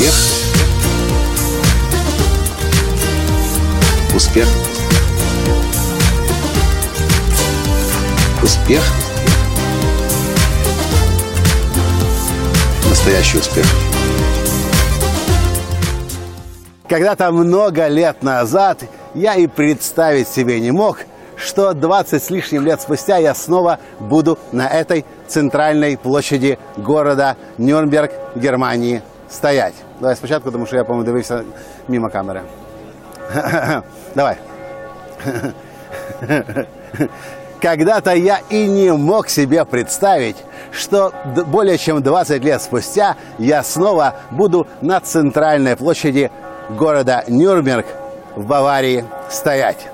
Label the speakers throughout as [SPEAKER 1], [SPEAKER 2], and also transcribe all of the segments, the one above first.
[SPEAKER 1] Успех. Успех. Успех. Настоящий успех.
[SPEAKER 2] Когда-то много лет назад я и представить себе не мог, что 20 с лишним лет спустя я снова буду на этой центральной площади города Нюрнберг, Германии, стоять. Давай спочатку, потому что я, по-моему, дивився мимо камеры. Давай. Когда-то я и не мог себе представить, что более чем 20 лет спустя я снова буду на центральной площади города Нюрнберг в Баварии стоять.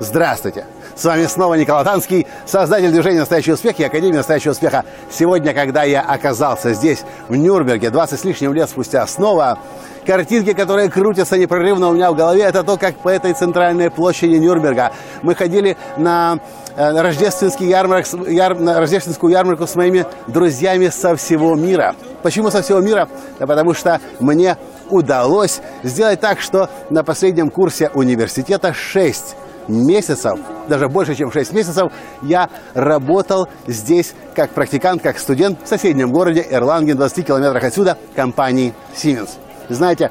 [SPEAKER 2] Здравствуйте! С вами снова Николай Танский, создатель движения «Настоящий успех» и Академии «Настоящего успеха». Сегодня, когда я оказался здесь, в Нюрнберге, 20 с лишним лет спустя, снова картинки, которые крутятся непрерывно у меня в голове, это то, как по этой центральной площади Нюрнберга мы ходили на э, рождественский ярмарок, с- яр- на рождественскую ярмарку с моими друзьями со всего мира. Почему со всего мира? Да потому что мне удалось сделать так, что на последнем курсе университета 6 месяцев, даже больше, чем 6 месяцев, я работал здесь как практикант, как студент в соседнем городе Эрланген, 20 километрах отсюда, компании Siemens. Знаете,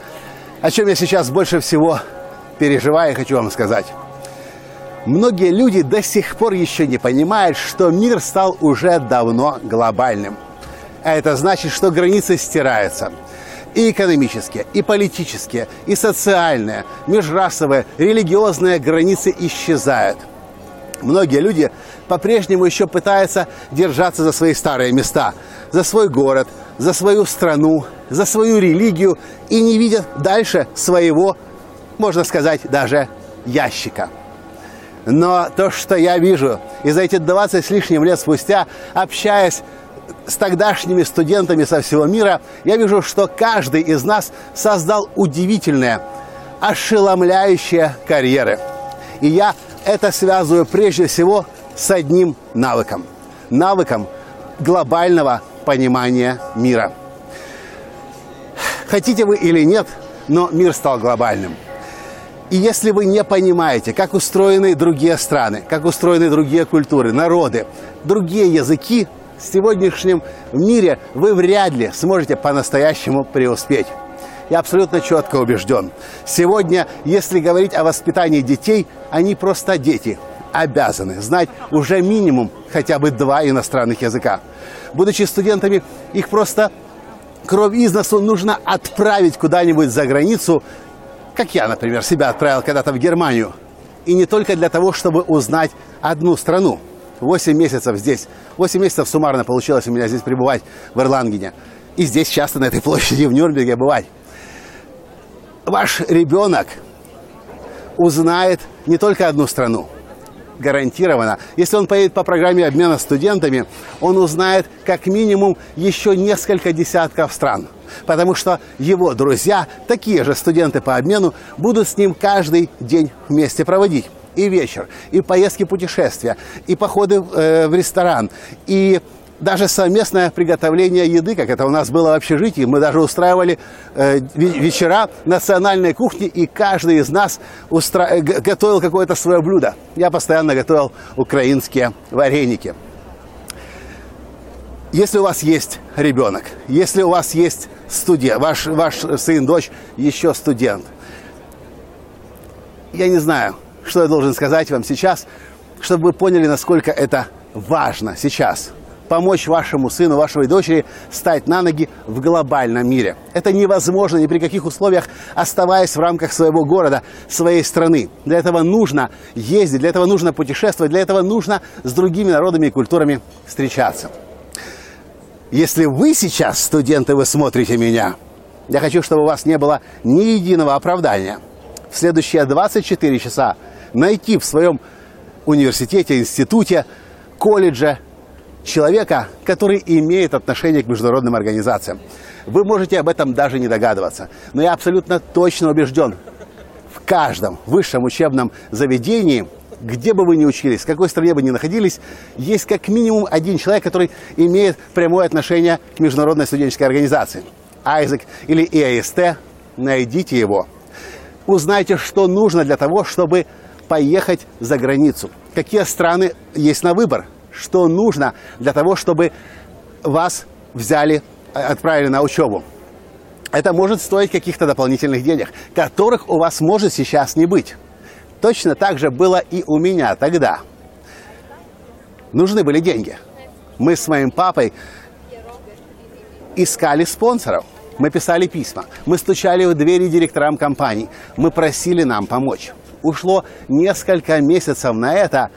[SPEAKER 2] о чем я сейчас больше всего переживаю, хочу вам сказать. Многие люди до сих пор еще не понимают, что мир стал уже давно глобальным. А это значит, что границы стираются. И экономические, и политические, и социальные, межрасовые, религиозные границы исчезают. Многие люди по-прежнему еще пытаются держаться за свои старые места, за свой город, за свою страну, за свою религию и не видят дальше своего, можно сказать, даже ящика. Но то, что я вижу, и за эти 20 с лишним лет спустя, общаясь с тогдашними студентами со всего мира, я вижу, что каждый из нас создал удивительные, ошеломляющие карьеры. И я это связываю прежде всего с одним навыком. Навыком глобального понимания мира. Хотите вы или нет, но мир стал глобальным. И если вы не понимаете, как устроены другие страны, как устроены другие культуры, народы, другие языки, в сегодняшнем мире вы вряд ли сможете по-настоящему преуспеть. Я абсолютно четко убежден. Сегодня, если говорить о воспитании детей, они просто дети, обязаны знать уже минимум хотя бы два иностранных языка. Будучи студентами, их просто кровь из носу нужно отправить куда-нибудь за границу, как я, например, себя отправил когда-то в Германию. И не только для того, чтобы узнать одну страну. Восемь месяцев здесь. Восемь месяцев суммарно получилось у меня здесь пребывать в Эрлангене. И здесь часто на этой площади в Нюрнберге бывать. Ваш ребенок узнает не только одну страну, гарантированно. Если он поедет по программе обмена студентами, он узнает как минимум еще несколько десятков стран. Потому что его друзья, такие же студенты по обмену, будут с ним каждый день вместе проводить. И вечер, и поездки путешествия, и походы э, в ресторан, и даже совместное приготовление еды, как это у нас было в общежитии. Мы даже устраивали э, ве- вечера национальной кухни, и каждый из нас устра... готовил какое-то свое блюдо. Я постоянно готовил украинские вареники. Если у вас есть ребенок, если у вас есть студент, ваш, ваш сын, дочь еще студент, я не знаю, что я должен сказать вам сейчас, чтобы вы поняли, насколько это важно сейчас. Помочь вашему сыну, вашей дочери стать на ноги в глобальном мире. Это невозможно ни при каких условиях, оставаясь в рамках своего города, своей страны. Для этого нужно ездить, для этого нужно путешествовать, для этого нужно с другими народами и культурами встречаться. Если вы сейчас, студенты, вы смотрите меня, я хочу, чтобы у вас не было ни единого оправдания. В следующие 24 часа найти в своем университете, институте, колледже человека, который имеет отношение к международным организациям. Вы можете об этом даже не догадываться. Но я абсолютно точно убежден, в каждом высшем учебном заведении, где бы вы ни учились, в какой стране бы ни находились, есть как минимум один человек, который имеет прямое отношение к международной студенческой организации. Айзек или ИАСТ, найдите его. Узнайте, что нужно для того, чтобы поехать за границу. Какие страны есть на выбор. Что нужно для того, чтобы вас взяли, отправили на учебу. Это может стоить каких-то дополнительных денег, которых у вас может сейчас не быть. Точно так же было и у меня тогда. Нужны были деньги. Мы с моим папой искали спонсоров. Мы писали письма, мы стучали в двери директорам компаний, мы просили нам помочь. Ушло несколько месяцев на это,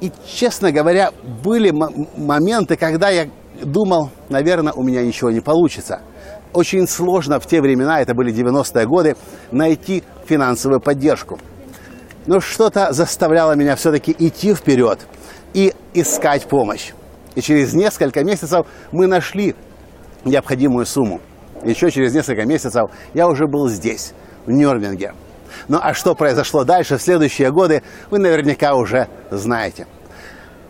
[SPEAKER 2] и, честно говоря, были моменты, когда я думал, наверное, у меня ничего не получится. Очень сложно в те времена, это были 90-е годы, найти финансовую поддержку. Но что-то заставляло меня все-таки идти вперед и искать помощь. И через несколько месяцев мы нашли необходимую сумму. Еще через несколько месяцев я уже был здесь, в Нюрнберге. Ну а что произошло дальше в следующие годы, вы наверняка уже знаете.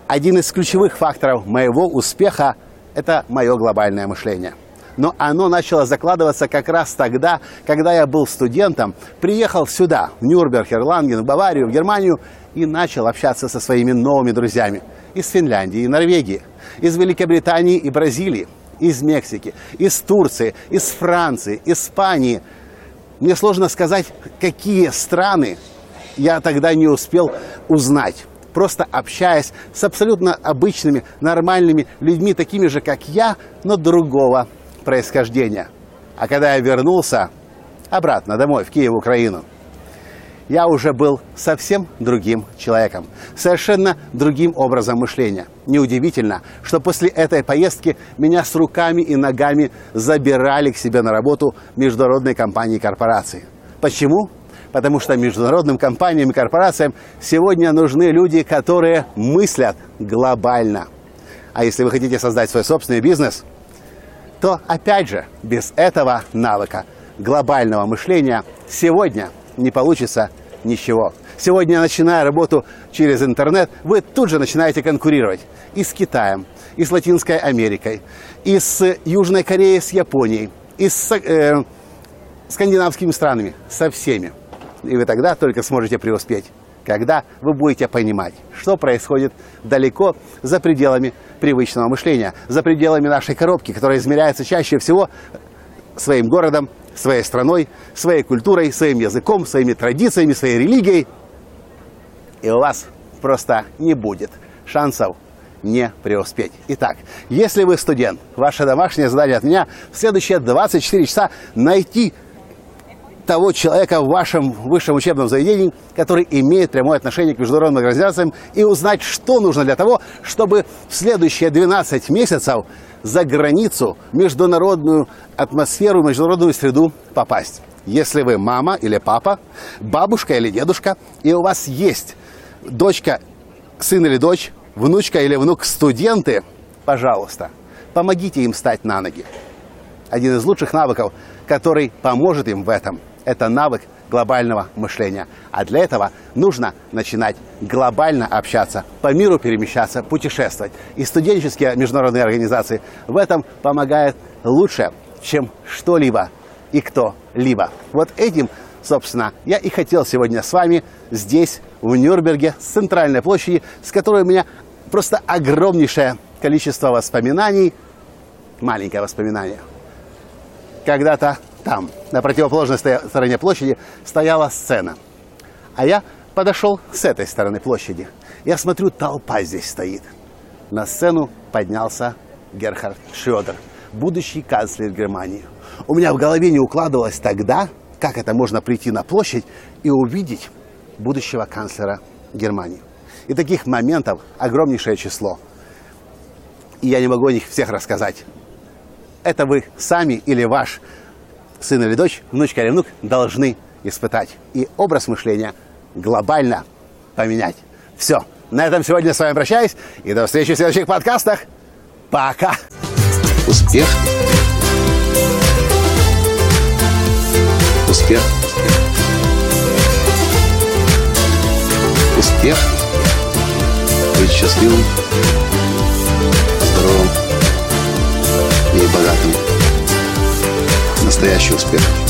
[SPEAKER 2] Один из ключевых факторов моего успеха – это мое глобальное мышление. Но оно начало закладываться как раз тогда, когда я был студентом, приехал сюда, в Нюрнберг, Ирланген, в Баварию, в Германию, и начал общаться со своими новыми друзьями из Финляндии и Норвегии, из Великобритании и Бразилии, из Мексики, из Турции, из Франции, Испании. Мне сложно сказать, какие страны я тогда не успел узнать. Просто общаясь с абсолютно обычными, нормальными людьми, такими же, как я, но другого происхождения. А когда я вернулся обратно домой, в Киев, Украину, я уже был совсем другим человеком, совершенно другим образом мышления. Неудивительно, что после этой поездки меня с руками и ногами забирали к себе на работу международные компании корпорации. Почему? Потому что международным компаниям и корпорациям сегодня нужны люди, которые мыслят глобально. А если вы хотите создать свой собственный бизнес, то опять же без этого навыка глобального мышления сегодня не получится ничего. Сегодня, начиная работу через интернет, вы тут же начинаете конкурировать и с Китаем, и с Латинской Америкой, и с Южной Кореей, с Японией, и с э, скандинавскими странами, со всеми. И вы тогда только сможете преуспеть, когда вы будете понимать, что происходит далеко за пределами привычного мышления, за пределами нашей коробки, которая измеряется чаще всего своим городом, своей страной, своей культурой, своим языком, своими традициями, своей религией. И у вас просто не будет шансов не преуспеть. Итак, если вы студент, ваше домашнее задание от меня в следующие 24 часа найти того человека в вашем высшем учебном заведении, который имеет прямое отношение к международным организациям, и узнать, что нужно для того, чтобы в следующие 12 месяцев за границу, международную атмосферу, международную среду попасть. Если вы мама или папа, бабушка или дедушка, и у вас есть дочка, сын или дочь, внучка или внук студенты, пожалуйста, помогите им стать на ноги. Один из лучших навыков, который поможет им в этом, это навык глобального мышления. А для этого нужно начинать глобально общаться, по миру перемещаться, путешествовать. И студенческие международные организации в этом помогают лучше, чем что-либо и кто-либо. Вот этим, собственно, я и хотел сегодня с вами здесь, в Нюрнберге, с центральной площади, с которой у меня просто огромнейшее количество воспоминаний, маленькое воспоминание. Когда-то там, на противоположной стороне площади, стояла сцена. А я подошел с этой стороны площади. Я смотрю, толпа здесь стоит. На сцену поднялся Герхард Шредер, будущий канцлер Германии. У меня в голове не укладывалось тогда, как это можно прийти на площадь и увидеть будущего канцлера Германии. И таких моментов огромнейшее число. И я не могу о них всех рассказать. Это вы сами или ваш сын или дочь, внучка или внук должны испытать. И образ мышления глобально поменять. Все. На этом сегодня с вами прощаюсь. И до встречи в следующих подкастах. Пока.
[SPEAKER 1] Успех. Успех. Успех. Быть счастливым, здоровым и богатым. Настоящий успех.